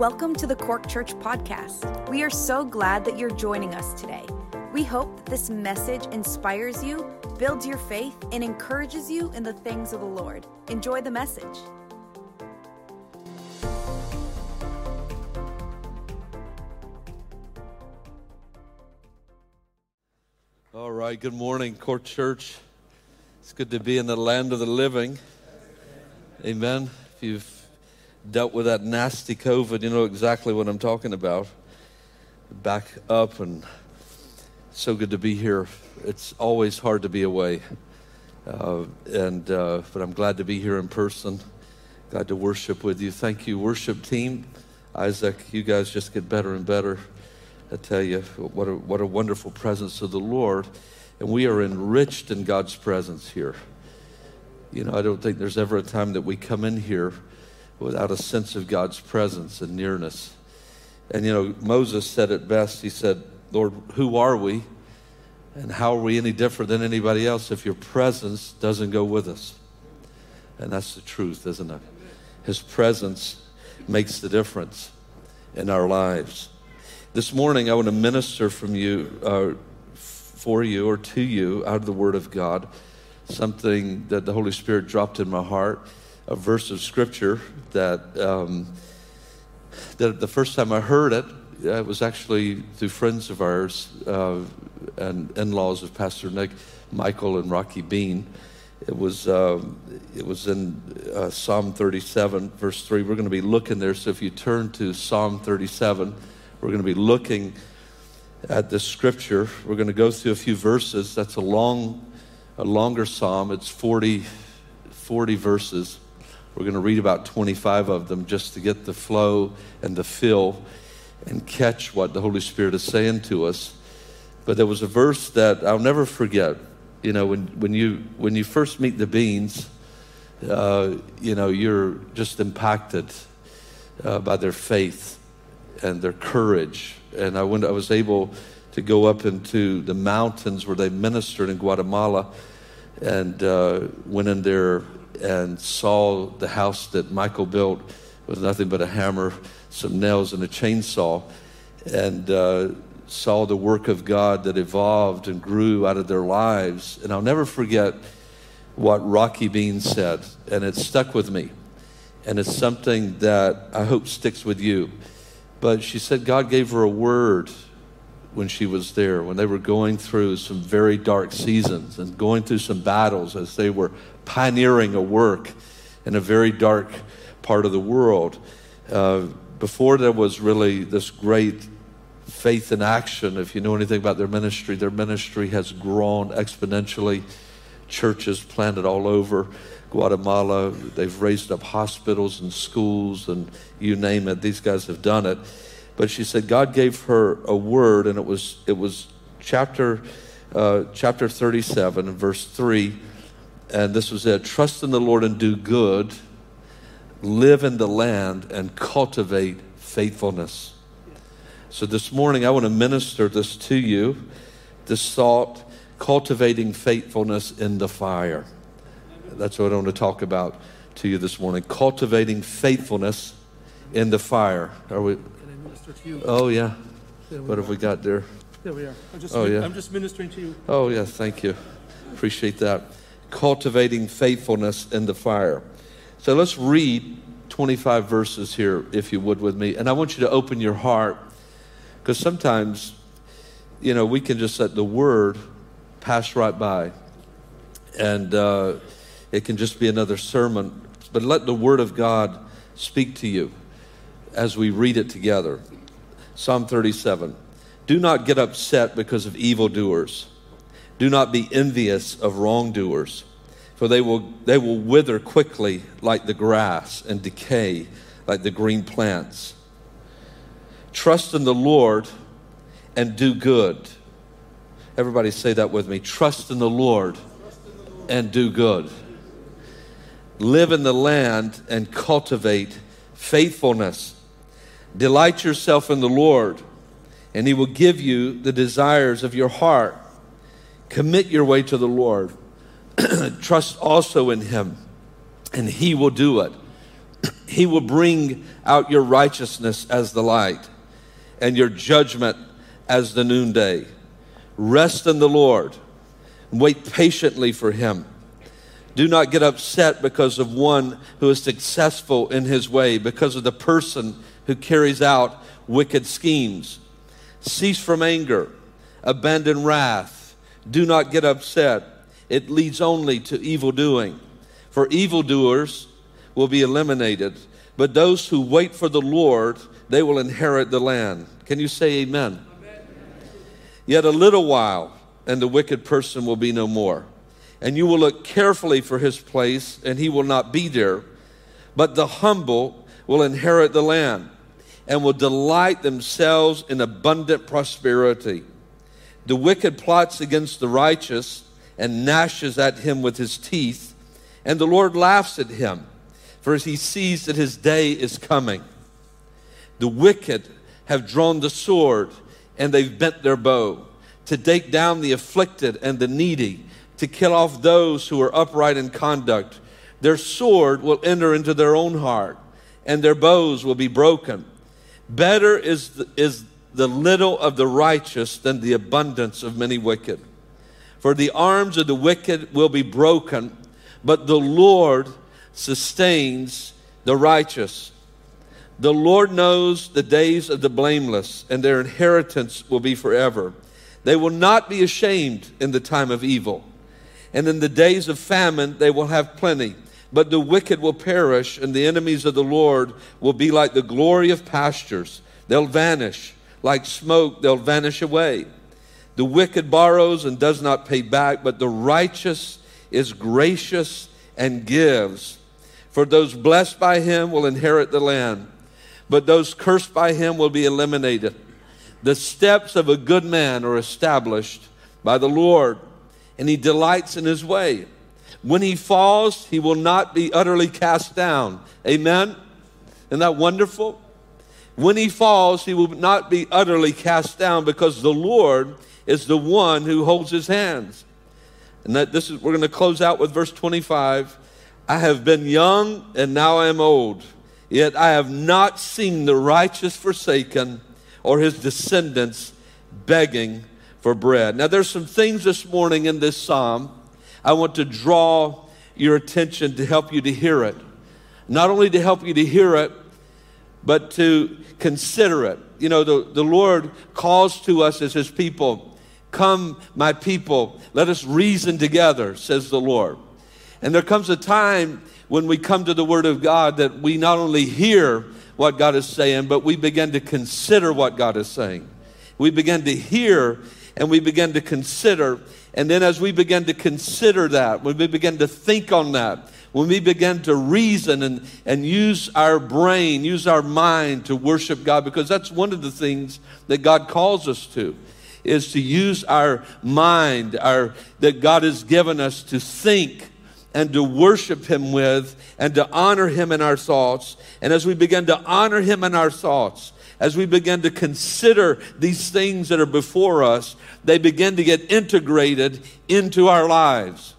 Welcome to the Cork Church Podcast. We are so glad that you're joining us today. We hope that this message inspires you, builds your faith, and encourages you in the things of the Lord. Enjoy the message. All right, good morning, Cork Church. It's good to be in the land of the living. Amen. If you've dealt with that nasty COVID, you know exactly what I'm talking about. Back up, and so good to be here. It's always hard to be away, uh, and uh, but I'm glad to be here in person. Glad to worship with you. Thank you, worship team. Isaac, you guys just get better and better. I tell you, what a, what a wonderful presence of the Lord. And we are enriched in God's presence here. You know, I don't think there's ever a time that we come in here without a sense of God's presence and nearness. And, you know, Moses said it best. He said, Lord, who are we? And how are we any different than anybody else if your presence doesn't go with us? And that's the truth, isn't it? His presence makes the difference in our lives. This morning, I want to minister from you, uh, for you, or to you out of the Word of God, something that the Holy Spirit dropped in my heart, a verse of Scripture that, um, that the first time I heard it, it was actually through friends of ours uh, and in laws of Pastor Nick, Michael, and Rocky Bean. It was, um, it was in uh, Psalm 37, verse 3. We're going to be looking there. So if you turn to Psalm 37, we're going to be looking at this scripture. We're going to go through a few verses. That's a long, a longer psalm. It's 40, 40 verses. We're going to read about 25 of them just to get the flow and the feel and catch what the Holy Spirit is saying to us. But there was a verse that I'll never forget. You know, when, when, you, when you first meet the Beans, uh, you know, you're just impacted uh, by their faith and their courage. And I, went, I was able to go up into the mountains where they ministered in Guatemala and uh, went in there and saw the house that Michael built with nothing but a hammer, some nails, and a chainsaw, and uh, saw the work of God that evolved and grew out of their lives. And I'll never forget what Rocky Bean said, and it stuck with me. And it's something that I hope sticks with you. But she said God gave her a word when she was there, when they were going through some very dark seasons and going through some battles as they were pioneering a work in a very dark part of the world. Uh, before there was really this great faith in action, if you know anything about their ministry, their ministry has grown exponentially. Churches planted all over. Guatemala. They've raised up hospitals and schools and you name it. These guys have done it. But she said God gave her a word, and it was it was chapter uh, chapter 37 and verse 3 and this was it trust in the lord and do good live in the land and cultivate faithfulness so this morning i want to minister this to you this thought cultivating faithfulness in the fire that's what I want to talk about to you this morning. Cultivating faithfulness in the fire. Are we? Oh yeah. What have we got there? There we are. I'm just, oh, yeah. I'm just ministering to you. Oh yes, thank you. Appreciate that. Cultivating faithfulness in the fire. So let's read 25 verses here, if you would, with me. And I want you to open your heart, because sometimes, you know, we can just let the word pass right by. And uh, it can just be another sermon. But let the Word of God speak to you as we read it together. Psalm 37. Do not get upset because of evildoers. Do not be envious of wrongdoers, for they will, they will wither quickly like the grass and decay like the green plants. Trust in the Lord and do good. Everybody say that with me. Trust in the Lord and do good live in the land and cultivate faithfulness. Delight yourself in the Lord, and He will give you the desires of your heart. Commit your way to the Lord. Trust also in Him, and He will do it. He will bring out your righteousness as the light and your judgment as the noonday. Rest in the Lord. And wait patiently for him. Do not get upset because of one who is successful in his way, because of the person who carries out wicked schemes. Cease from anger, abandon wrath. Do not get upset. It leads only to evil doing. For evildoers will be eliminated, but those who wait for the Lord, they will inherit the land. Can you say amen? amen? Yet a little while, and the wicked person will be no more. And you will look carefully for his place, and he will not be there. But the humble will inherit the land and will delight themselves in abundant prosperity. The wicked plots against the righteous and gnashes at him with his teeth, and the Lord laughs at him, for he sees that his day is coming. The wicked have drawn the sword, and they've bent their bow to take down the afflicted and the needy, to kill off those who are upright in conduct. Their sword will enter into their own heart, and their bows will be broken. Better is the, is the little of the righteous than the abundance of many wicked. For the arms of the wicked will be broken, but the Lord sustains the righteous. The Lord knows the days of the blameless, and their inheritance will be forever. They will not be ashamed in the time of evil, and in the days of famine they will have plenty. But the wicked will perish, and the enemies of the Lord will be like the glory of pastures. They'll vanish. Like smoke, they'll vanish away. The wicked borrows and does not pay back, but the righteous is gracious and gives. For those blessed by him will inherit the land, but those cursed by him will be eliminated. The steps of a good man are established by the Lord, and he delights in his way. When he falls, he will not be utterly cast down. Amen? Isn't that wonderful? When he falls, he will not be utterly cast down because the Lord is the one who holds his hands. And that this is we're going to close out with verse 25. I have been young and now I am old, yet I have not seen the righteous forsaken or his descendants begging for bread. Now there's some things this morning in this psalm I want to draw your attention to help you to hear it. Not only to help you to hear it, but to consider it. You know, the, the Lord calls to us as His people Come, my people, let us reason together, says the Lord. And there comes a time when we come to the Word of God that we not only hear what God is saying, but we begin to consider what God is saying. We begin to hear and we begin to consider and then as we begin to consider that, when we begin to think on that, when we begin to reason and, and use our brain, use our mind to worship God, because that's one of the things that God calls us to, is to use our mind, our, that God has given us to think and to worship Him with and to honor Him in our thoughts. And as we begin to honor Him in our thoughts, as we begin to consider these things that are before us, they begin to get integrated into our lives.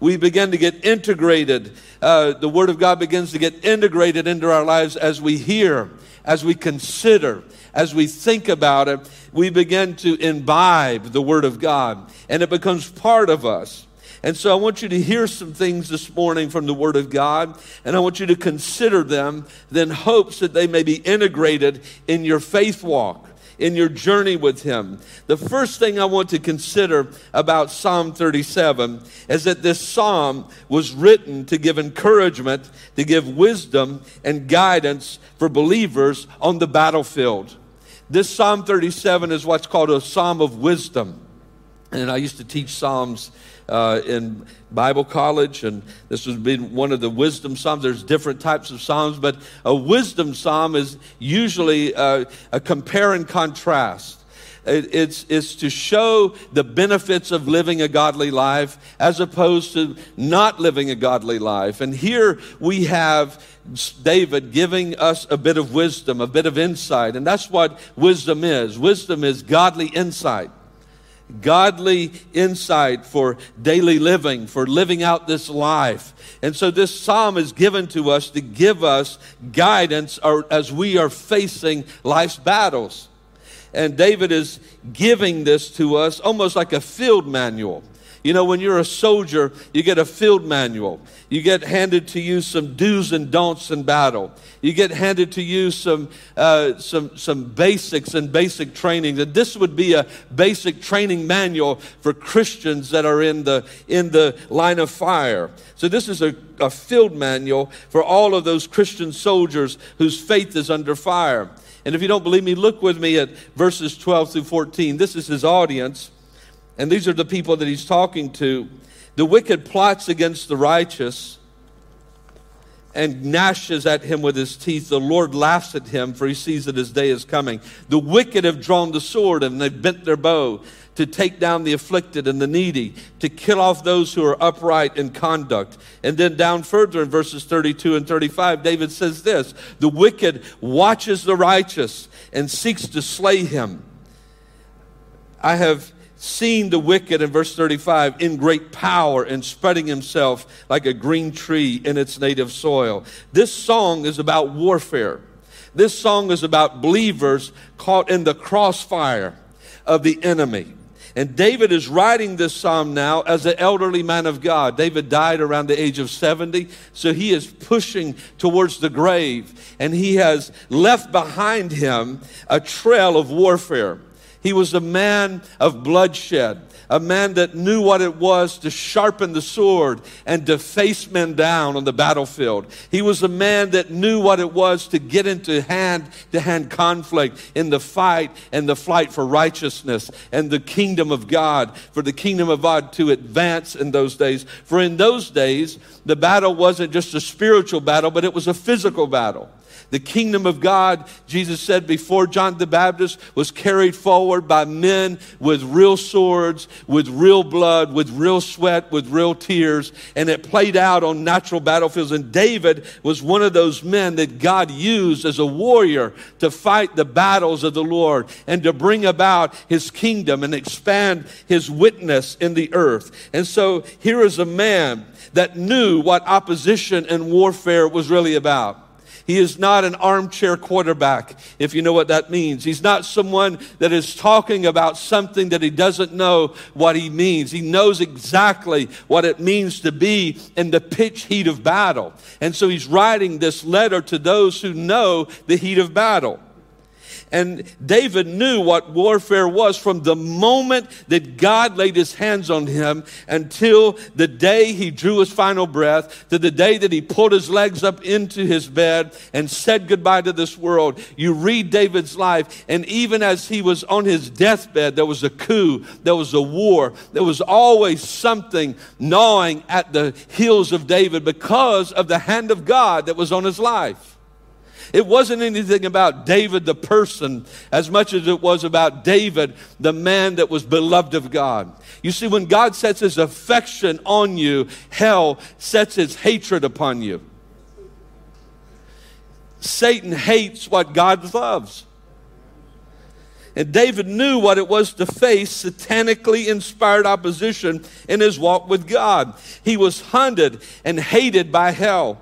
We begin to get integrated. Uh, the Word of God begins to get integrated into our lives as we hear, as we consider, as we think about it. We begin to imbibe the Word of God, and it becomes part of us. And so I want you to hear some things this morning from the Word of God, and I want you to consider them, then hopes that they may be integrated in your faith walk in your journey with Him. The first thing I want to consider about Psalm 37 is that this psalm was written to give encouragement, to give wisdom and guidance for believers on the battlefield. This Psalm 37 is what's called a psalm of wisdom. And I used to teach Psalms uh, in Bible college, and this has been one of the wisdom psalms. There's different types of psalms, but a wisdom psalm is usually uh, a compare and contrast. It's, it's to show the benefits of living a godly life as opposed to not living a godly life. And here we have David giving us a bit of wisdom, a bit of insight. And that's what wisdom is wisdom is godly insight. Godly insight for daily living, for living out this life. And so this psalm is given to us to give us guidance as we are facing life's battles. And David is giving this to us almost like a field manual. You know, when you're a soldier, you get a field manual. You get handed to you some do's and don'ts in battle. You get handed to you some, uh, some, some basics and basic training. And this would be a basic training manual for Christians that are in the, in the line of fire. So this is a, a field manual for all of those Christian soldiers whose faith is under fire. And if you don't believe me, look with me at verses 12 through 14. This is his audience. And these are the people that he's talking to. The wicked plots against the righteous and gnashes at him with his teeth. The Lord laughs at him, for he sees that his day is coming. The wicked have drawn the sword and they've bent their bow to take down the afflicted and the needy, to kill off those who are upright in conduct. And then down further in verses 32 and 35, David says this The wicked watches the righteous and seeks to slay him. I have seen the wicked in verse 35 in great power and spreading himself like a green tree in its native soil. This song is about warfare. This song is about believers caught in the crossfire of the enemy. And David is writing this psalm now as an elderly man of God. David died around the age of 70, so he is pushing towards the grave, and he has left behind him a trail of warfare. He was a man of bloodshed, a man that knew what it was to sharpen the sword and to face men down on the battlefield. He was a man that knew what it was to get into hand to hand conflict in the fight and the flight for righteousness and the kingdom of God, for the kingdom of God to advance in those days. For in those days, the battle wasn't just a spiritual battle, but it was a physical battle. The kingdom of God, Jesus said before John the Baptist, was carried forward by men with real swords, with real blood, with real sweat, with real tears, and it played out on natural battlefields. And David was one of those men that God used as a warrior to fight the battles of the Lord and to bring about his kingdom and expand his witness in the earth. And so here is a man that knew what opposition and warfare was really about. He is not an armchair quarterback, if you know what that means. He's not someone that is talking about something that he doesn't know what he means. He knows exactly what it means to be in the pitch heat of battle. And so he's writing this letter to those who know the heat of battle. And David knew what warfare was from the moment that God laid his hands on him until the day he drew his final breath, to the day that he pulled his legs up into his bed and said goodbye to this world. You read David's life, and even as he was on his deathbed, there was a coup, there was a war, there was always something gnawing at the heels of David because of the hand of God that was on his life. It wasn't anything about David the person as much as it was about David, the man that was beloved of God. You see, when God sets his affection on you, hell sets its hatred upon you. Satan hates what God loves. And David knew what it was to face satanically inspired opposition in his walk with God. He was hunted and hated by hell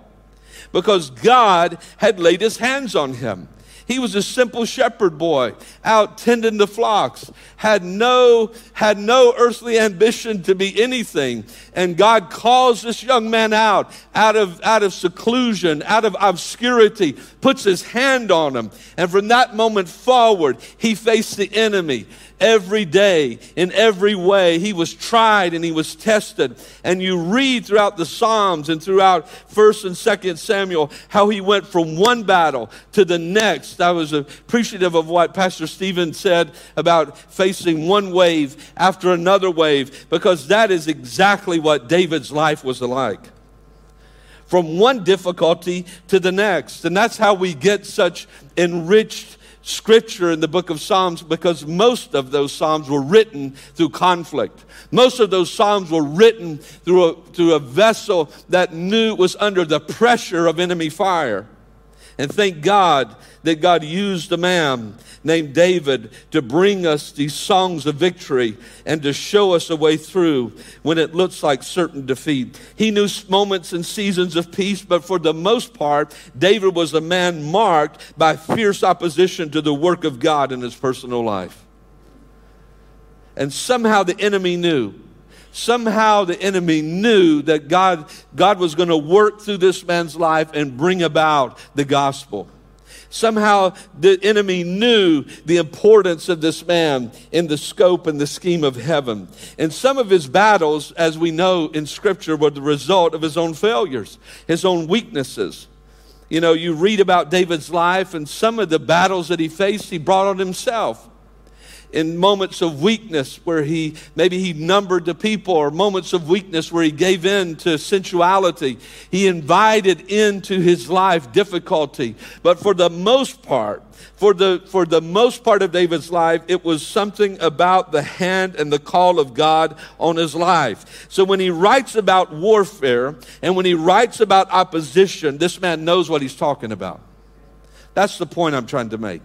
because God had laid his hands on him. He was a simple shepherd boy out tending the flocks, had no, had no earthly ambition to be anything. And God calls this young man out, out of, out of seclusion, out of obscurity, puts his hand on him. And from that moment forward, he faced the enemy every day, in every way. He was tried and he was tested. And you read throughout the Psalms and throughout 1st and 2nd Samuel how he went from one battle to the next. I was appreciative of what Pastor Stephen said about facing one wave after another wave, because that is exactly what David's life was like from one difficulty to the next. And that's how we get such enriched scripture in the book of Psalms because most of those Psalms were written through conflict. Most of those Psalms were written through a, through a vessel that knew was under the pressure of enemy fire. And thank God that God used a man named David to bring us these songs of victory and to show us a way through when it looks like certain defeat. He knew moments and seasons of peace, but for the most part, David was a man marked by fierce opposition to the work of God in his personal life. And somehow the enemy knew somehow the enemy knew that God, God was going to work through this man's life and bring about the gospel. Somehow the enemy knew the importance of this man in the scope and the scheme of heaven. And some of his battles, as we know in Scripture, were the result of his own failures, his own weaknesses. You know, you read about David's life and some of the battles that he faced, he brought on himself in moments of weakness where he maybe he numbered the people or moments of weakness where he gave in to sensuality. He invited into his life difficulty. But for the most part for the for the most part of David's life it was something about the hand and the call of God on his life. So when he writes about warfare and when he writes about opposition this man knows what he's talking about. That's the point I'm trying to make.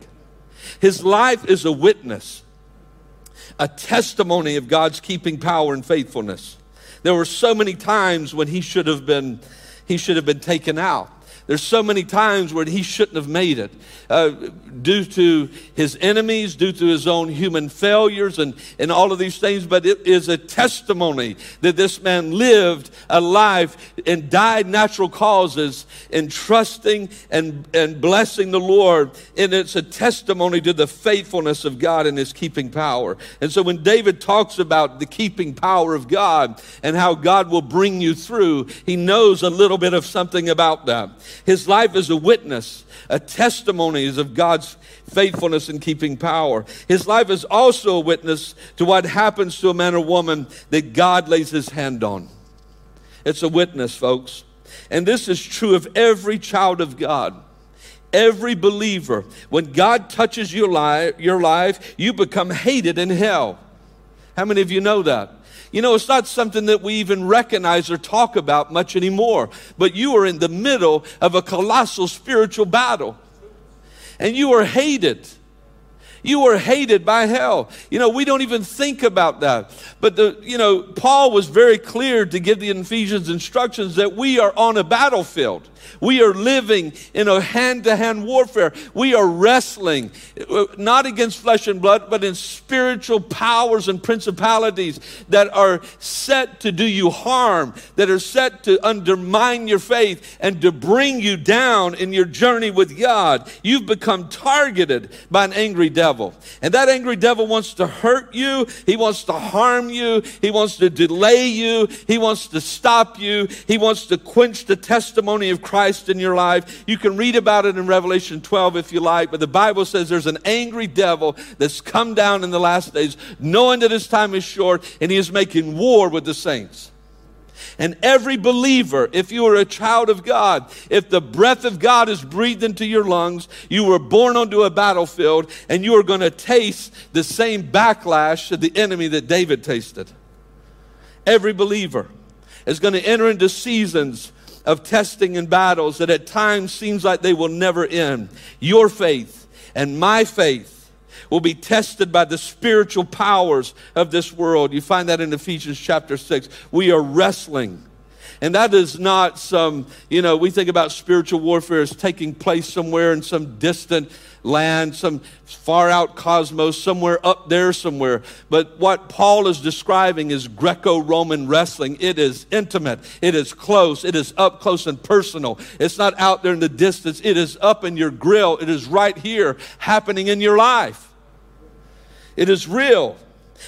His life is a witness a testimony of God's keeping power and faithfulness. There were so many times when he should have been he should have been taken out. There's so many times where he shouldn't have made it uh, due to his enemies, due to his own human failures, and, and all of these things. But it is a testimony that this man lived a life and died natural causes in trusting and, and blessing the Lord. And it's a testimony to the faithfulness of God and his keeping power. And so when David talks about the keeping power of God and how God will bring you through, he knows a little bit of something about that. His life is a witness, a testimony is of God's faithfulness in keeping power. His life is also a witness to what happens to a man or woman that God lays his hand on. It's a witness, folks. And this is true of every child of God every believer. When God touches your life, your life, you become hated in hell. How many of you know that? You know, it's not something that we even recognize or talk about much anymore, but you are in the middle of a colossal spiritual battle. And you are hated. You are hated by hell. You know, we don't even think about that. But the, you know, Paul was very clear to give the Ephesians instructions that we are on a battlefield. We are living in a hand to hand warfare. We are wrestling uh, not against flesh and blood, but in spiritual powers and principalities that are set to do you harm, that are set to undermine your faith and to bring you down in your journey with God. You've become targeted by an angry devil. And that angry devil wants to hurt you, he wants to harm you, he wants to delay you, he wants to stop you, he wants to quench the testimony of Christ Christ in your life. You can read about it in Revelation 12 if you like, but the Bible says there's an angry devil that's come down in the last days, knowing that his time is short, and he is making war with the saints. And every believer, if you are a child of God, if the breath of God is breathed into your lungs, you were born onto a battlefield, and you are going to taste the same backlash of the enemy that David tasted. Every believer is going to enter into seasons of testing and battles that at times seems like they will never end. Your faith and my faith will be tested by the spiritual powers of this world. You find that in Ephesians chapter 6. We are wrestling. And that is not some, you know, we think about spiritual warfare as taking place somewhere in some distant land, some far out cosmos, somewhere up there somewhere. But what Paul is describing is Greco Roman wrestling. It is intimate, it is close, it is up close and personal. It's not out there in the distance, it is up in your grill, it is right here happening in your life. It is real.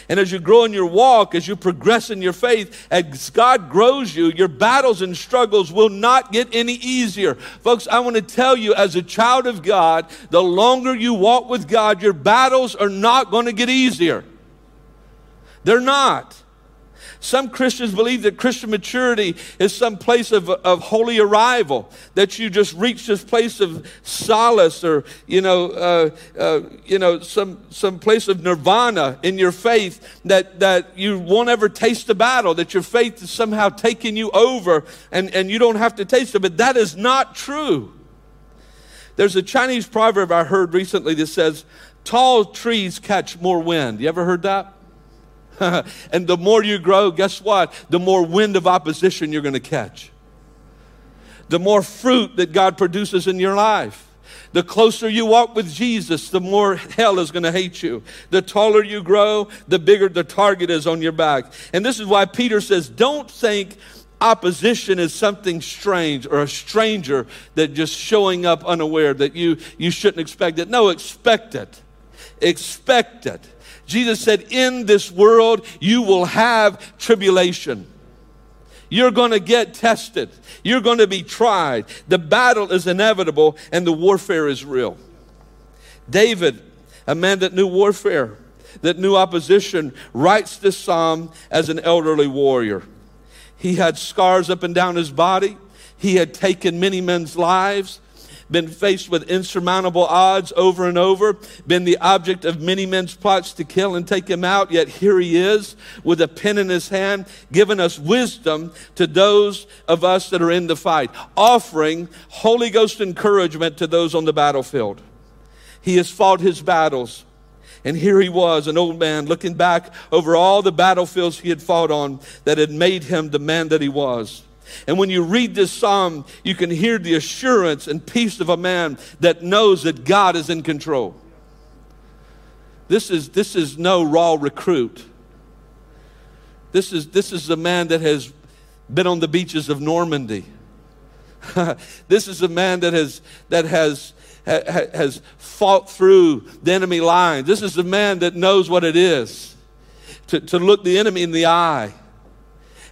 And as you grow in your walk, as you progress in your faith, as God grows you, your battles and struggles will not get any easier. Folks, I want to tell you, as a child of God, the longer you walk with God, your battles are not going to get easier. They're not. Some Christians believe that Christian maturity is some place of, of holy arrival, that you just reach this place of solace or, you know, uh, uh, you know some, some place of nirvana in your faith, that, that you won't ever taste the battle, that your faith is somehow taking you over and, and you don't have to taste it. But that is not true. There's a Chinese proverb I heard recently that says, tall trees catch more wind. You ever heard that? and the more you grow, guess what? The more wind of opposition you're going to catch. The more fruit that God produces in your life. The closer you walk with Jesus, the more hell is going to hate you. The taller you grow, the bigger the target is on your back. And this is why Peter says, don't think opposition is something strange or a stranger that just showing up unaware that you, you shouldn't expect it. No, expect it. Expect it. Jesus said, In this world, you will have tribulation. You're going to get tested. You're going to be tried. The battle is inevitable and the warfare is real. David, a man that knew warfare, that knew opposition, writes this psalm as an elderly warrior. He had scars up and down his body. He had taken many men's lives, been faced with insurmountable odds over and over, been the object of many men's plots to kill and take him out. Yet here he is with a pen in his hand, giving us wisdom to those of us that are in the fight, offering Holy Ghost encouragement to those on the battlefield. He has fought his battles. And here he was, an old man, looking back over all the battlefields he had fought on that had made him the man that he was. And when you read this psalm, you can hear the assurance and peace of a man that knows that God is in control. This is, this is no raw recruit. This is, this is a man that has been on the beaches of Normandy. this is a man that has, that has ha, has fought through the enemy lines. This is the man that knows what it is to, to look the enemy in the eye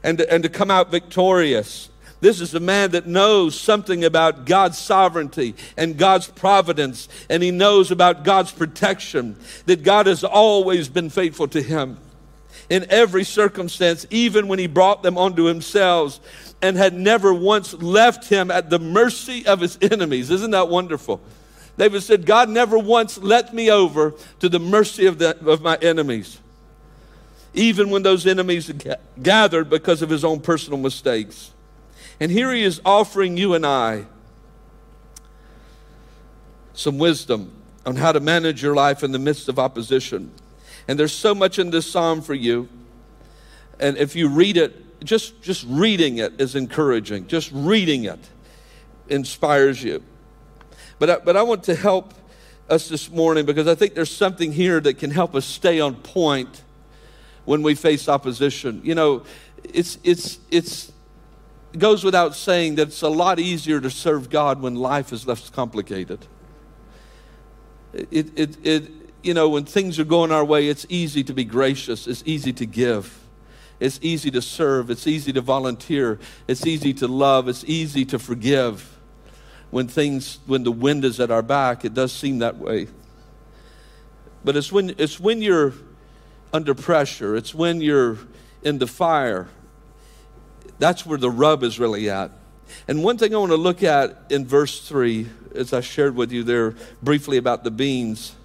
and to, and to come out victorious. This is a man that knows something about God's sovereignty and God's providence, and he knows about God's protection, that God has always been faithful to him in every circumstance, even when he brought them onto himself and had never once left him at the mercy of his enemies. Isn't that wonderful? David said, God never once let me over to the mercy of, the, of my enemies, even when those enemies gathered because of his own personal mistakes. And here he is offering you and I some wisdom on how to manage your life in the midst of opposition. And there's so much in this psalm for you. And if you read it, just, just reading it is encouraging. Just reading it inspires you. But I, but I want to help us this morning because I think there's something here that can help us stay on point when we face opposition. You know, it's, it's, it's, it goes without saying that it's a lot easier to serve God when life is less complicated. It, it, it, you know, when things are going our way, it's easy to be gracious, it's easy to give. It's easy to serve. It's easy to volunteer. It's easy to love. It's easy to forgive when things, when the wind is at our back, it does seem that way. But it's when, it's when you're under pressure, it's when you're in the fire. That's where the rub is really at. And one thing I want to look at in verse 3, as I shared with you there briefly about the Beans,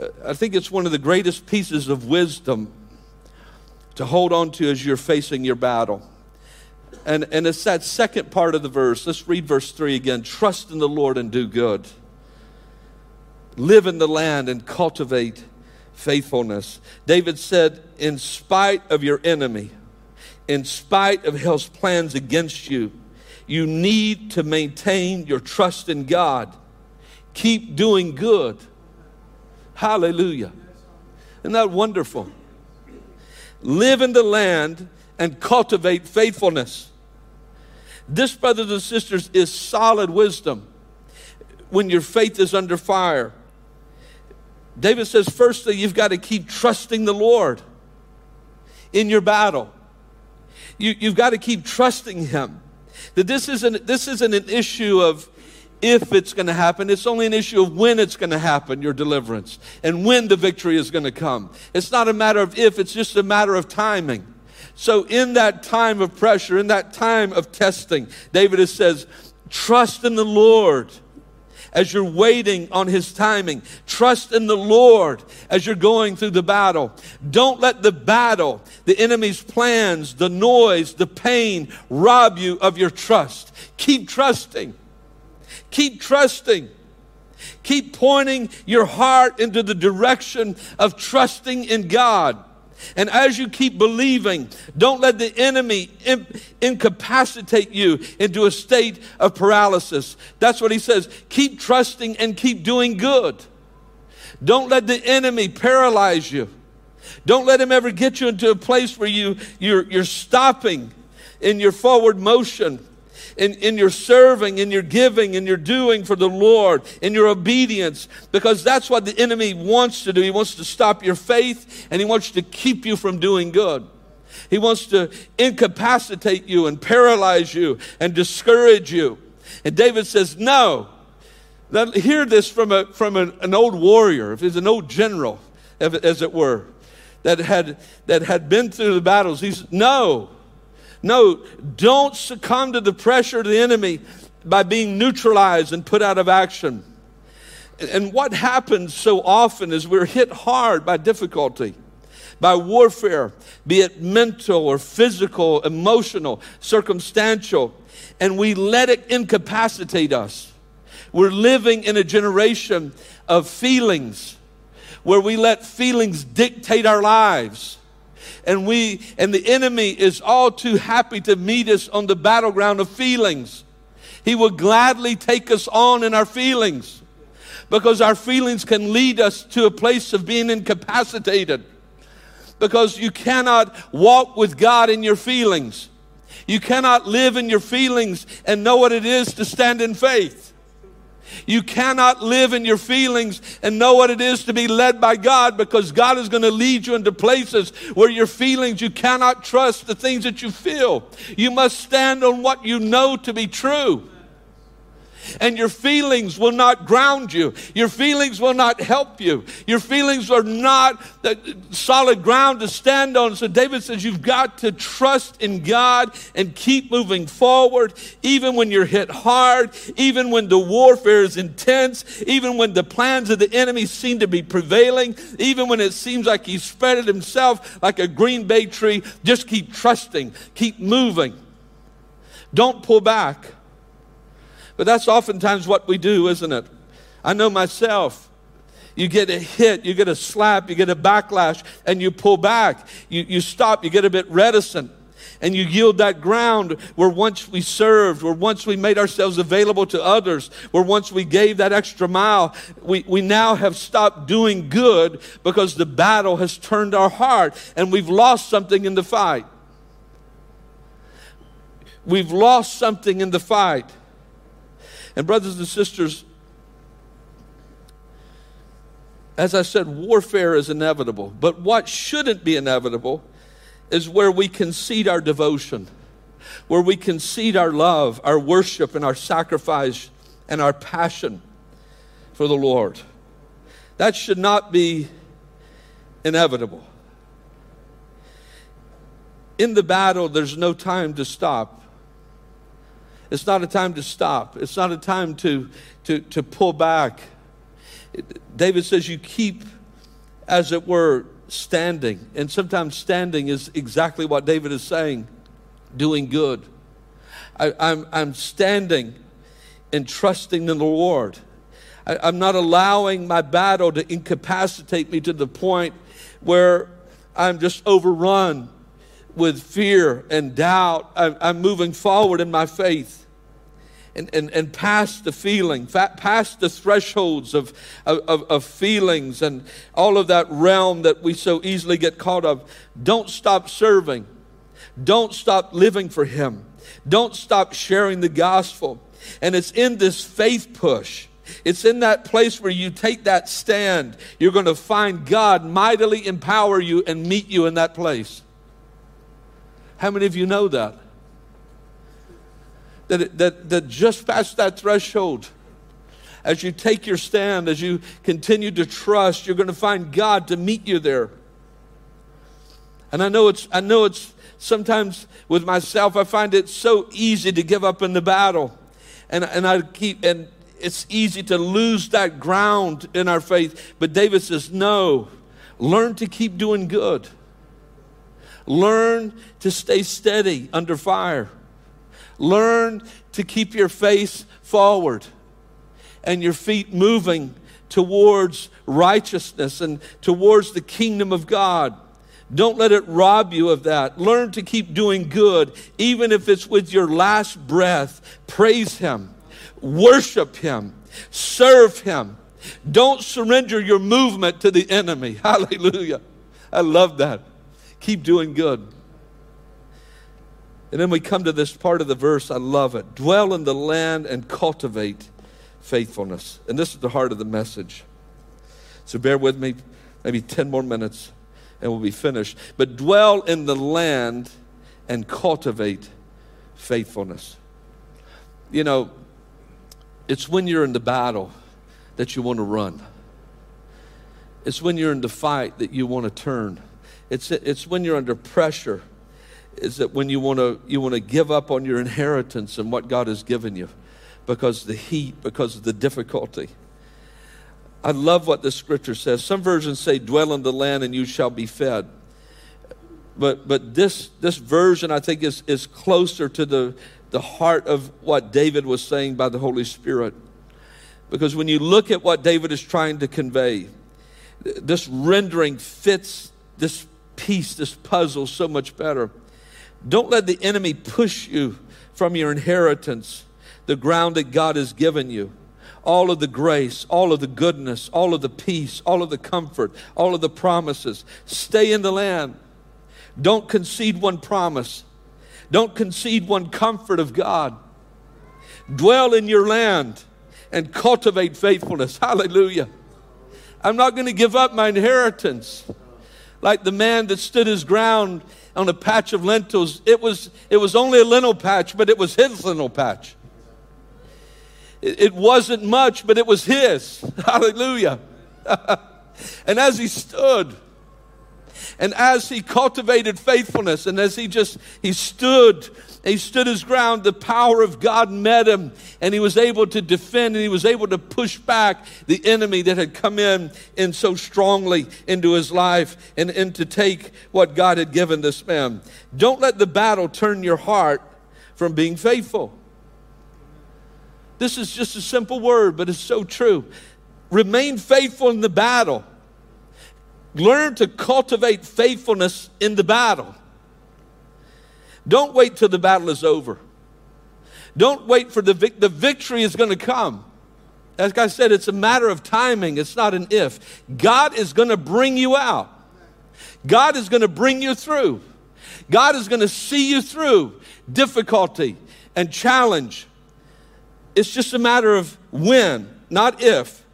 uh, I think it's one of the greatest pieces of wisdom to hold on to as you're facing your battle. And, and it's that second part of the verse. Let's read verse 3 again. Trust in the Lord and do good. Live in the land and cultivate faithfulness. David said, In spite of your enemy, in spite of hell's plans against you, you need to maintain your trust in God. Keep doing good. Hallelujah. Isn't that wonderful? Live in the land and cultivate faithfulness. This, brothers and sisters, is solid wisdom when your faith is under fire. David says, firstly, you've got to keep trusting the Lord in your battle. You, you've got to keep trusting Him. That this isn't, this isn't an issue of if it's going to happen, it's only an issue of when it's going to happen, your deliverance, and when the victory is going to come. It's not a matter of if, it's just a matter of timing. So, in that time of pressure, in that time of testing, David says, Trust in the Lord as you're waiting on his timing. Trust in the Lord as you're going through the battle. Don't let the battle, the enemy's plans, the noise, the pain rob you of your trust. Keep trusting. Keep trusting. Keep pointing your heart into the direction of trusting in God. And as you keep believing, don't let the enemy incapacitate you into a state of paralysis. That's what he says. Keep trusting and keep doing good. Don't let the enemy paralyze you. Don't let him ever get you into a place where you, you're, you're stopping in your forward motion in, in your serving, in your giving, in your doing for the Lord, in your obedience, because that's what the enemy wants to do. He wants to stop your faith and he wants to keep you from doing good. He wants to incapacitate you and paralyze you and discourage you. And David says, No. Now, hear this from, a, from an, an old warrior, if he's an old general, as it were, that had, that had been through the battles. He's, No. No, don't succumb to the pressure of the enemy by being neutralized and put out of action. And what happens so often is we're hit hard by difficulty, by warfare, be it mental or physical, emotional, circumstantial, and we let it incapacitate us. We're living in a generation of feelings where we let feelings dictate our lives and we and the enemy is all too happy to meet us on the battleground of feelings. He will gladly take us on in our feelings because our feelings can lead us to a place of being incapacitated. Because you cannot walk with God in your feelings. You cannot live in your feelings and know what it is to stand in faith. You cannot live in your feelings and know what it is to be led by God because God is going to lead you into places where your feelings, you cannot trust the things that you feel. You must stand on what you know to be true and your feelings will not ground you. Your feelings will not help you. Your feelings are not the solid ground to stand on. So David says you've got to trust in God and keep moving forward, even when you're hit hard, even when the warfare is intense, even when the plans of the enemy seem to be prevailing, even when it seems like he's spread it himself like a green bay tree. Just keep trusting, keep moving. Don't pull back. But that's oftentimes what we do, isn't it? I know myself. You get a hit, you get a slap, you get a backlash, and you pull back. You, you stop, you get a bit reticent and you yield that ground where once we served, where once we made ourselves available to others, where once we gave that extra mile, we, we now have stopped doing good because the battle has turned our heart and we've lost something in the fight. We've lost something in the fight. And, brothers and sisters, as I said, warfare is inevitable. But what shouldn't be inevitable is where we concede our devotion, where we concede our love, our worship, and our sacrifice and our passion for the Lord. That should not be inevitable. In the battle, there's no time to stop. It's not a time to stop. It's not a time to, to, to pull back. David says you keep, as it were, standing. And sometimes standing is exactly what David is saying doing good. I, am I'm, I'm standing and trusting in the Lord. I, I'm not allowing my battle to incapacitate me to the point where I'm just overrun with fear and doubt. I'm, I'm moving forward in my faith. And, and, and past the feeling, past the thresholds of, of, of feelings and all of that realm that we so easily get caught of. Don't stop serving. Don't stop living for Him. Don't stop sharing the gospel. And it's in this faith push. It's in that place where you take that stand. You're going to find God mightily empower you and meet you in that place. How many of you know that? That, that, that just past that threshold, as you take your stand, as you continue to trust, you're going to find God to meet you there. And I know it's, I know it's sometimes with myself, I find it so easy to give up in the battle. And, and I keep, and it's easy to lose that ground in our faith. But David says, no, learn to keep doing good. Learn to stay steady under fire. Learn to keep your face forward. and your feet moving towards righteousness and towards the kingdom of God. Don't let it rob you of that. Learn to keep doing good, even if it's with your last breath. Praise Him, worship Him, serve Him. Don't surrender your movement to the enemy. Hallelujah. I love that. Keep doing good. And then we come to this part of the verse. I love it. Dwell in the land and cultivate faithfulness. And this is the heart of the message. So bear with me, maybe 10 more minutes and we'll be finished. But dwell in the land and cultivate faithfulness. You know, it's when you're in the battle that you want to run. It's when you're in the fight that you want to turn. It's, it's when you're under pressure. Is that when you want to you want to give up on your inheritance and what God has given you because the heat, because of the difficulty. I love what the scripture says. Some versions say, dwell in the land and you shall be fed. But, but this, this version, I think, is, is closer to the, the heart of what David was saying by the Holy Spirit. Because when you look at what David is trying to convey, this rendering fits this piece, this puzzle so much better. Don't let the enemy push you from your inheritance, the ground that God has given you. All of the grace, all of the goodness, all of the peace, all of the comfort, all of the promises. Stay in the land. Don't concede one promise. Don't concede one comfort of God. Dwell in your land and cultivate faithfulness. Hallelujah. I'm not going to give up my inheritance. Like the man that stood his ground on a patch of lentils, it was, it was only a lentil patch, but it was his lentil patch. It, it wasn't much, but it was his. Hallelujah. and as he stood, and as he cultivated faithfulness, and as he just, he stood, he stood his ground, the power of God met him, and he was able to defend, and he was able to push back the enemy that had come in and so strongly into his life, and, and to take what God had given this man. Don't let the battle turn your heart from being faithful. This is just a simple word, but it's so true. Remain faithful in the battle Learn to cultivate faithfulness in the battle. Don't wait till the battle is over. Don't wait for the vic- the victory is going to come. As I said, it's a matter of timing. It's not an if. God is going to bring you out. God is going to bring you through. God is going to see you through difficulty and challenge. It's just a matter of when, not if.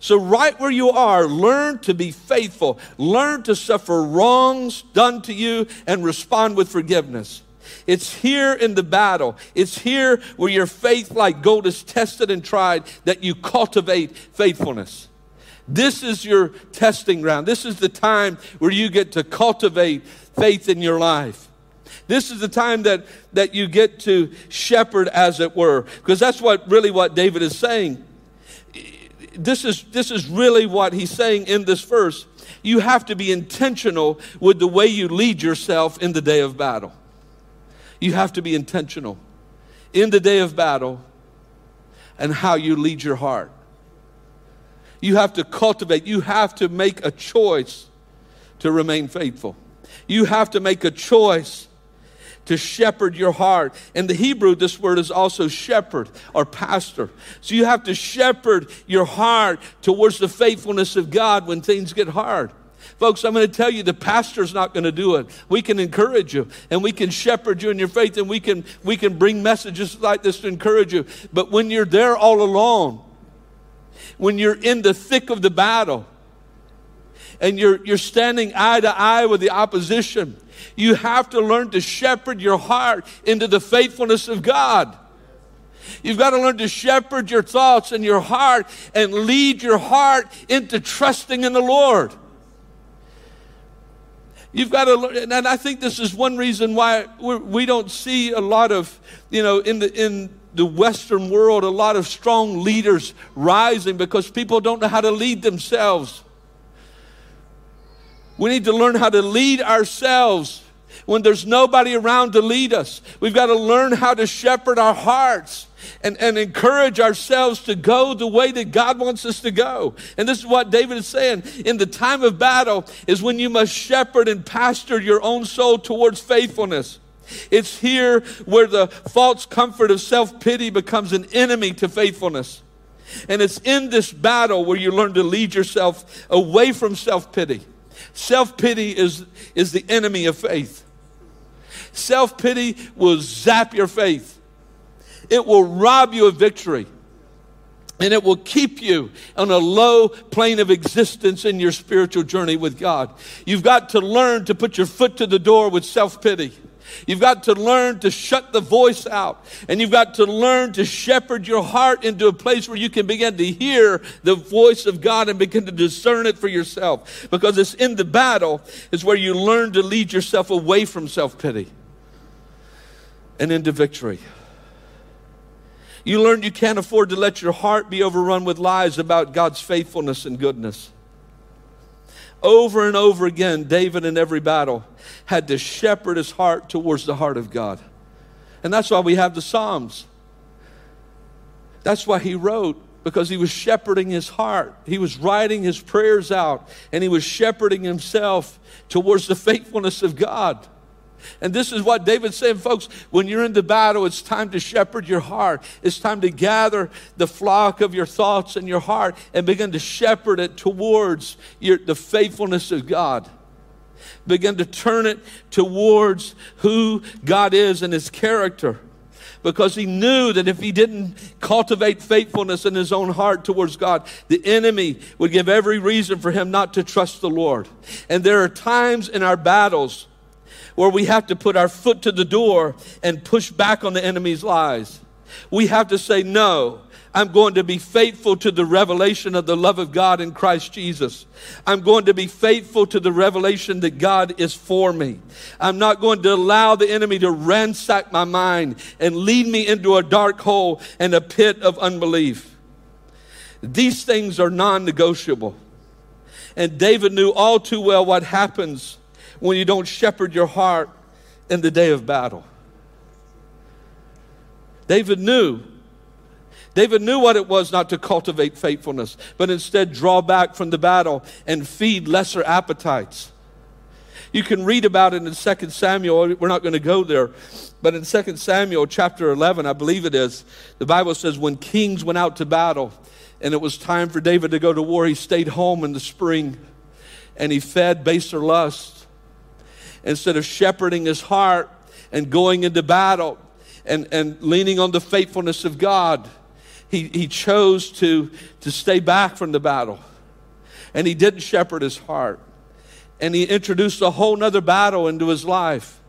So, right where you are, learn to be faithful. Learn to suffer wrongs done to you and respond with forgiveness. It's here in the battle. It's here where your faith, like gold, is tested and tried that you cultivate faithfulness. This is your testing ground. This is the time where you get to cultivate faith in your life. This is the time that, that you get to shepherd, as it were, because that's what really what David is saying this is, this is really what he's saying in this verse. You have to be intentional with the way you lead yourself in the day of battle. You have to be intentional in the day of battle and how you lead your heart. You have to cultivate, you have to make a choice to remain faithful. You have to make a choice to shepherd your heart. In the Hebrew, this word is also shepherd or pastor. So you have to shepherd your heart towards the faithfulness of God when things get hard. Folks, I'm going to tell you the pastor's not going to do it. We can encourage you and we can shepherd you in your faith and we can we can bring messages like this to encourage you. But when you're there all alone, when you're in the thick of the battle, and you're, you're standing eye to eye with the opposition, you have to learn to shepherd your heart into the faithfulness of God. You've got to learn to shepherd your thoughts and your heart and lead your heart into trusting in the Lord. You've got to learn, and I think this is one reason why we don't see a lot of, you know, in the in the Western world, a lot of strong leaders rising because people don't know how to lead themselves. We need to learn how to lead ourselves when there's nobody around to lead us. We've got to learn how to shepherd our hearts and, and encourage ourselves to go the way that God wants us to go. And this is what David is saying. In the time of battle is when you must shepherd and pastor your own soul towards faithfulness. It's here where the false comfort of self pity becomes an enemy to faithfulness. And it's in this battle where you learn to lead yourself away from self pity. Self pity is, is the enemy of faith. Self pity will zap your faith, it will rob you of victory. And it will keep you on a low plane of existence in your spiritual journey with God. You've got to learn to put your foot to the door with self pity. You've got to learn to shut the voice out. And you've got to learn to shepherd your heart into a place where you can begin to hear the voice of God and begin to discern it for yourself. Because it's in the battle is where you learn to lead yourself away from self-pity and into victory. You learn you can't afford to let your heart be overrun with lies about God's faithfulness and goodness. Over and over again, David in every battle had to shepherd his heart towards the heart of God. And that's why we have the Psalms. That's why he wrote, because he was shepherding his heart. He was writing his prayers out, and he was shepherding himself towards the faithfulness of God. And this is what David's saying, folks. When you're in the battle, it's time to shepherd your heart. It's time to gather the flock of your thoughts and your heart and begin to shepherd it towards your, the faithfulness of God. Begin to turn it towards who God is and his character. Because he knew that if he didn't cultivate faithfulness in his own heart towards God, the enemy would give every reason for him not to trust the Lord. And there are times in our battles where we have to put our foot to the door and push back on the enemy's lies. We have to say, No, I'm going to be faithful to the revelation of the love of God in Christ Jesus. I'm going to be faithful to the revelation that God is for me. I'm not going to allow the enemy to ransack my mind and lead me into a dark hole and a pit of unbelief. These things are non negotiable. And David knew all too well what happens when you don't shepherd your heart in the day of battle. David knew. David knew what it was not to cultivate faithfulness, but instead draw back from the battle and feed lesser appetites. You can read about it in 2 Samuel. We're not going to go there. But in 2 Samuel chapter 11, I believe it is, the Bible says when kings went out to battle and it was time for David to go to war, he stayed home in the spring and he fed baser lust instead of shepherding his heart and going into battle and, and leaning on the faithfulness of God, he, he chose to, to stay back from the battle. And he didn't shepherd his heart. And he introduced a whole nother battle into his life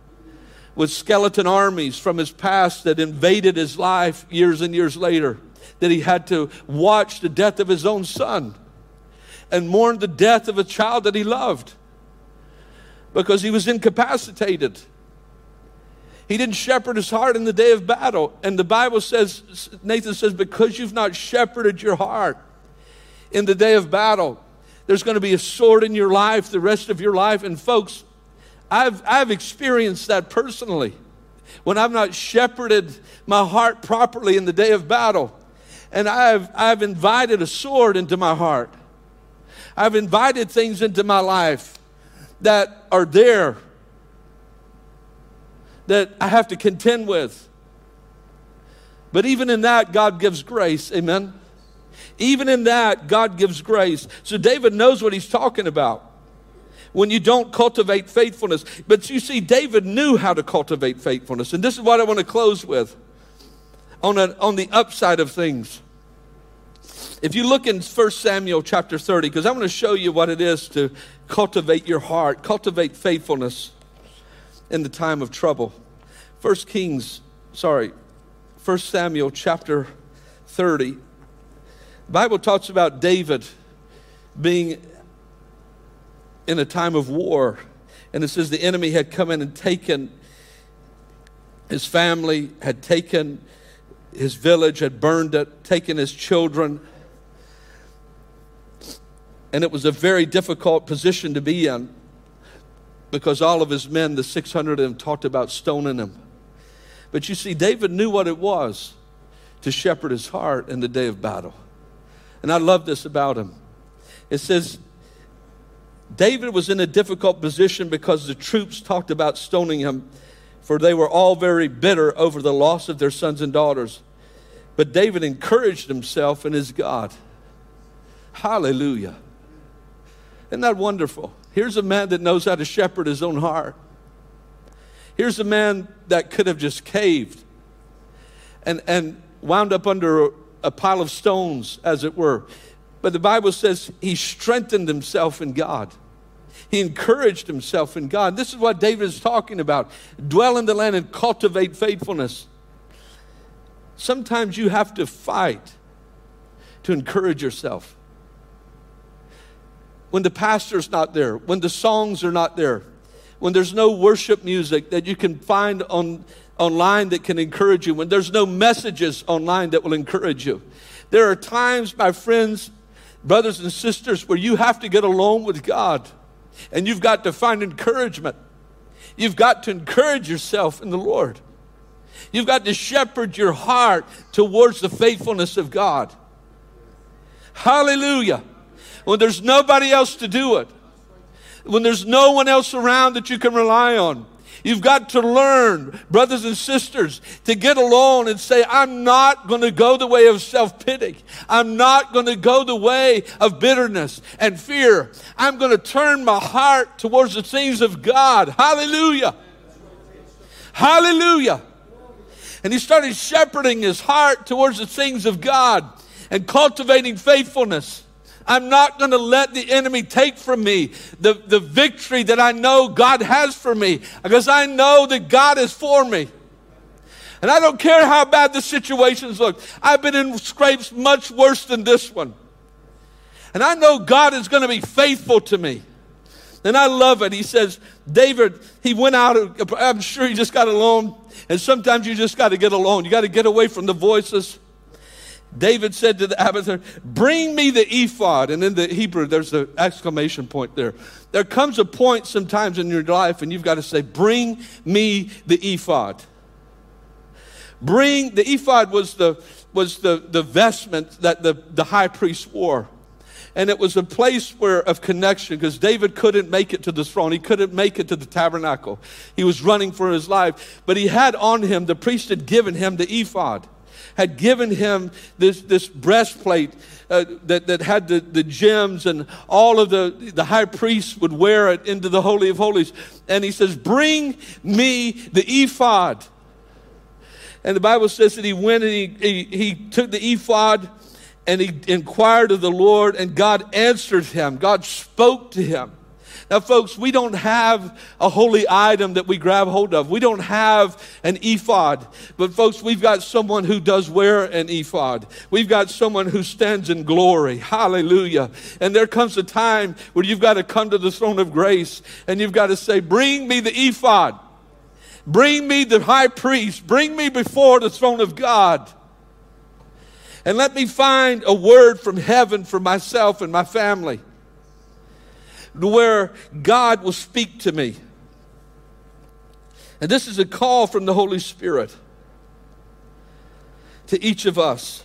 with skeleton armies from his past that invaded his life years and years later. That he had to watch the death of his own son and mourn the death of a child that he loved because he was incapacitated. He didn't shepherd his heart in the day of battle. And the Bible says, Nathan says, because you've not shepherded your heart in the day of battle, there's going to be a sword in your life the rest of your life. And folks, I've, I've experienced that personally. When I've not shepherded my heart properly in the day of battle, and I've, I've invited a sword into my heart. I've invited things into my life that are there that I have to contend with. But even in that, God gives grace. Amen. Even in that, God gives grace. So David knows what he's talking about when you don't cultivate faithfulness. But you see, David knew how to cultivate faithfulness. And this is what I want to close with on, a, on the upside of things. If you look in 1 Samuel chapter 30, because I want to show you what it is to cultivate your heart, cultivate faithfulness in the time of trouble. 1 Kings, sorry, 1 Samuel chapter 30. The Bible talks about David being in a time of war. And it says the enemy had come in and taken his family, had taken his village, had burned it, taken his children, and it was a very difficult position to be in. because all of his men, the 600 of them, talked about stoning him. But you see, David knew what it was to shepherd his heart in the day of battle. And I love this about him. It says, David was in a difficult position because the troops talked about stoning him, for they were all very bitter over the loss of their sons and daughters. But David encouraged himself in his God. Hallelujah. Isn't that wonderful? Here's a man that knows how to shepherd his own heart. Here's a man that could have just caved and, and wound up under a pile of stones, as it were. But the Bible says he strengthened himself in God. He encouraged himself in God. This is what David is talking about. Dwell in the land and cultivate faithfulness. Sometimes you have to fight to encourage yourself when the pastor's not there, when the songs are not there, when there's no worship music that you can find on, online that can encourage you, when there's no messages online that will encourage you. There are times, my friends, brothers and sisters, where you have to get alone with God and you've got to find encouragement. You've got to encourage yourself in the Lord. You've got to shepherd your heart towards the faithfulness of God. Hallelujah when there's nobody else to do it, when there's no one else around that you can rely on. You've got to learn, brothers and sisters, to get alone and say, I'm not going to go the way of self pity. I'm not going to go the way of bitterness and fear. I'm going to turn my heart towards the things of God. Hallelujah. Hallelujah. And he started shepherding his heart towards the things of God and cultivating faithfulness. I'm not going to let the enemy take from me the, the victory that I know God has for me because I know that God is for me. And I don't care how bad the situations look. I've been in scrapes much worse than this one. And I know God is going to be faithful to me. And I love it. He says, David, he went out, I'm sure he just got alone. And sometimes you just got to get alone. You got to get away from the voices. David said to the Abiathar, Bring me the ephod. And in the Hebrew, there's an exclamation point there. There comes a point sometimes in your life, and you've got to say, Bring me the ephod. Bring the ephod was the was the, the vestment that the, the high priest wore. And it was a place where of connection because David couldn't make it to the throne. He couldn't make it to the tabernacle. He was running for his life. But he had on him, the priest had given him the ephod had given him this, this breastplate uh, that, that had the, the gems, and all of the, the high priests would wear it into the Holy of Holies. And he says, Bring me the ephod. And the Bible says that he went and he, he, he took the ephod and he inquired of the Lord, and God answered him. God spoke to him. Now, folks, we don't have a holy item that we grab hold of. We don't have an ephod. But, folks, we've got someone who does wear an ephod. We've got someone who stands in glory. Hallelujah. And there comes a time where you've got to come to the throne of grace and you've got to say, Bring me the ephod. Bring me the high priest. Bring me before the throne of God. And let me find a word from heaven for myself and my family where God will speak to me. And this is a call from the Holy Spirit to each of us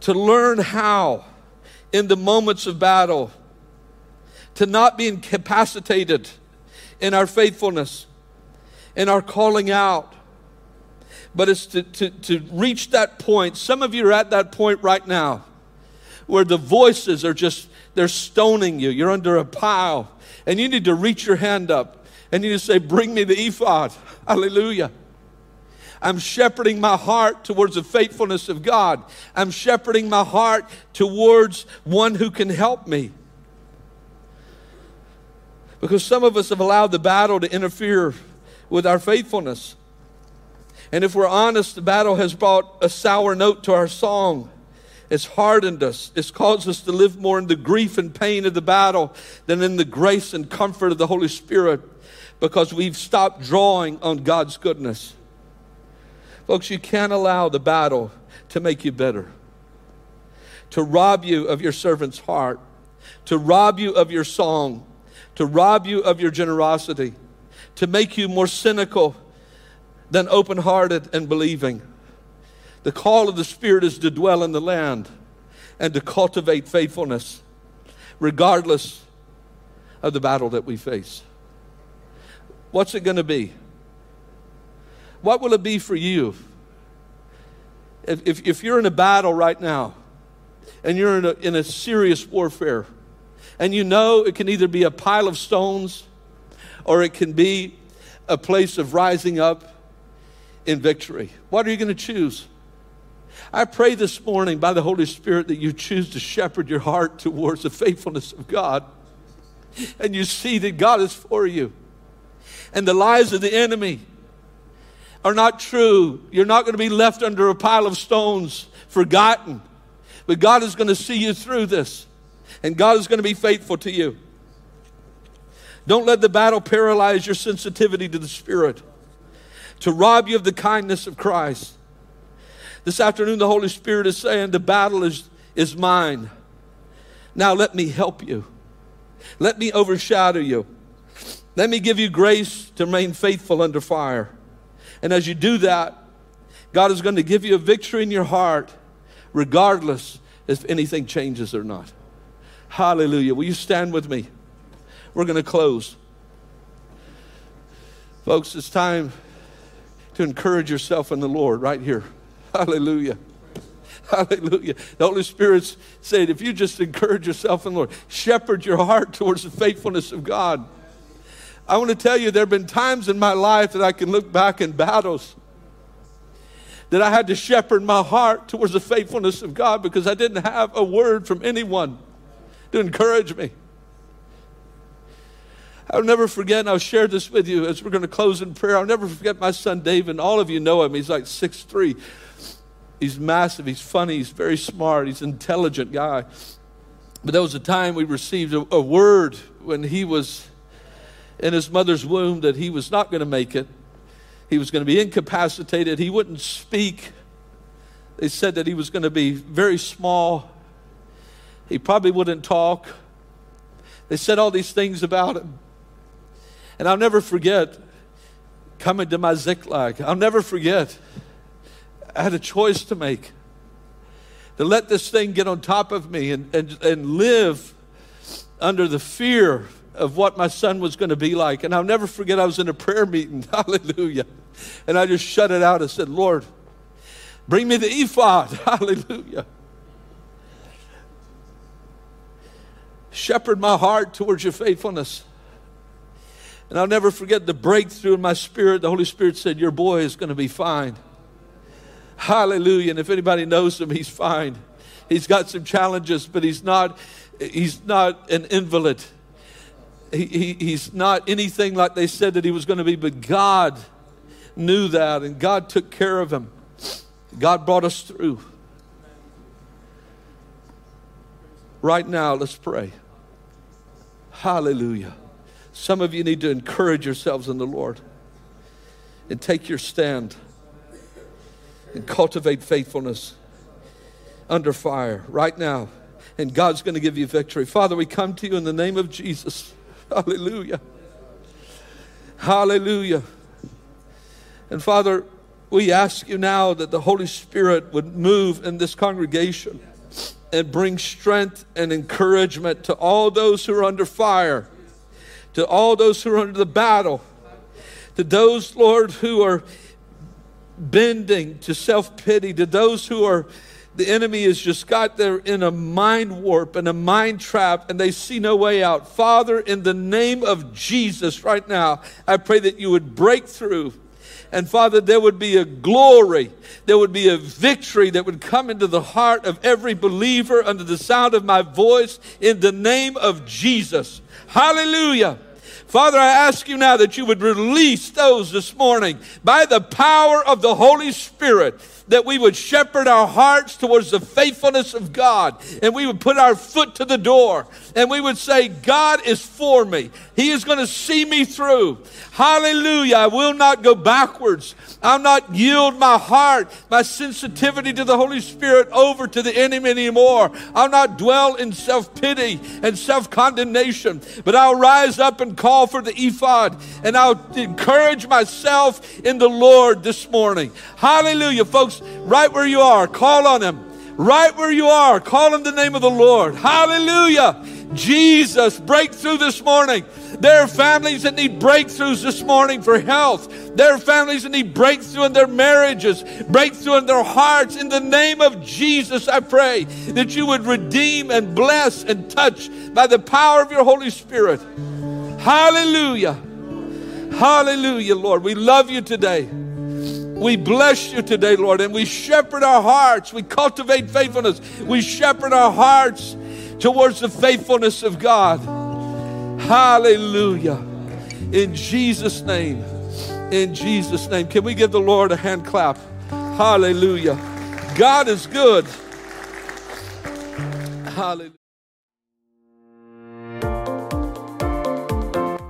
to learn how, in the moments of battle, to not be incapacitated in our faithfulness, in our calling out, but it's to, to, to reach that point. Some of you are at that point right now where the voices are just they're stoning you. You're under a pile. And you need to reach your hand up and you need to say, Bring me the ephod. Hallelujah. I'm shepherding my heart towards the faithfulness of God. I'm shepherding my heart towards one who can help me. Because some of us have allowed the battle to interfere with our faithfulness. And if we're honest, the battle has brought a sour note to our song. It's hardened us. It's caused us to live more in the grief and pain of the battle than in the grace and comfort of the Holy Spirit because we've stopped drawing on God's goodness. Folks, you can't allow the battle to make you bitter, to rob you of your servant's heart, to rob you of your song, to rob you of your generosity, to make you more cynical than open hearted and believing. The call of the Spirit is to dwell in the land and to cultivate faithfulness, regardless of the battle that we face. What's it going to be? What will it be for you? If, if, if, you're in a battle right now and you're in a, in a serious warfare, and you know it can either be a pile of stones or it can be a place of rising up in victory, what are you going to choose? I pray this morning by the Holy Spirit that you choose to shepherd your heart towards the faithfulness of God and you see that God is for you and the lies of the enemy are not true. You're not going to be left under a pile of stones, forgotten. But God is going to see you through this, and God is going to be faithful to you. Don't let the battle paralyze your sensitivity to the Spirit, to rob you of the kindness of Christ. This afternoon, the Holy Spirit is saying, The battle is, is mine. Now let me help you. Let me overshadow you. Let me give you grace to remain faithful under fire. And as you do that, God is going to give you a victory in your heart, regardless if anything changes or not. Hallelujah. Will you stand with me? We're going to close. Folks, it's time to encourage yourself in the Lord right here. Hallelujah. Hallelujah. The Holy Spirit said, if you just encourage yourself in the Lord, shepherd your heart towards the faithfulness of God. I want to tell you, there have been times in my life that I can look back in battles that I had to shepherd my heart towards the faithfulness of God because I didn't have a word from anyone to encourage me. I'll never forget, and I'll share this with you as we're going to close in prayer. I'll never forget my son David. All of you know him. He's like six three. He's massive, he's funny, he's very smart, he's an intelligent guy. But there was a time we received a, a word when he was in his mother's womb that he was not going to make it. He was going to be incapacitated. He wouldn't speak. They said that he was going to be very small. He probably wouldn't talk. They said all these things about him. And I'll never forget coming to my Ziklag. I'll never forget I had a choice to make to let this thing get on top of me and, and, and live under the fear of what my son was going to be like. And I'll never forget, I was in a prayer meeting, hallelujah. And I just shut it out and said, Lord, bring me the ephod, hallelujah. Shepherd my heart towards your faithfulness. And I'll never forget the breakthrough in my spirit. The Holy Spirit said, Your boy is going to be fine. Hallelujah. And if anybody knows him, he's fine. He's got some challenges, but he's not, he's not an invalid. He, he, he's not anything like they said that he was going to be, but God knew that and God took care of him. God brought us through. Right now, let's pray. Hallelujah. Some of you need to encourage yourselves in the Lord and take your stand and cultivate faithfulness under fire right now. And God's going to give you victory. Father, we come to you in the name of Jesus. Hallelujah. Hallelujah. And Father, we ask you now that the Holy Spirit would move in this congregation and bring strength and encouragement to all those who are under fire, to all those who are under the battle, to those, Lord, who are bending to self pity, to those who are, the enemy has just got there in a mind warp and a mind trap and they see no way out. Father, in the name of Jesus, right now, I pray that you would break through. And Father, there would be a glory, there would be a victory that would come into the heart of every believer under the sound of my voice in the name of Jesus. Hallelujah. Father, I ask you now that you would release those this morning by the power of the Holy Spirit that we would shepherd our hearts towards the faithfulness of God and we would put our foot to the door and we would say, God is for me. He is going to see me through. Hallelujah. I will not go backwards. I'll not yield my heart, my sensitivity to the Holy Spirit over to the enemy anymore. I'll not dwell in self pity and self condemnation, but I'll rise up and call for the ephod and I'll encourage myself in the Lord this morning. Hallelujah. Folks, right where you are, call on Him. Right where you are, call on the name of the Lord. Hallelujah. Jesus, breakthrough this morning. There are families that need breakthroughs this morning for health. There are families that need breakthrough in their marriages, breakthrough in their hearts. In the name of Jesus, I pray that you would redeem and bless and touch by the power of your Holy Spirit. Hallelujah. Hallelujah, Lord. We love you today. We bless you today, Lord, and we shepherd our hearts. We cultivate faithfulness. We shepherd our hearts towards the faithfulness of God. Hallelujah. In Jesus' name. In Jesus' name. Can we give the Lord a hand clap? Hallelujah. God is good. Hallelujah.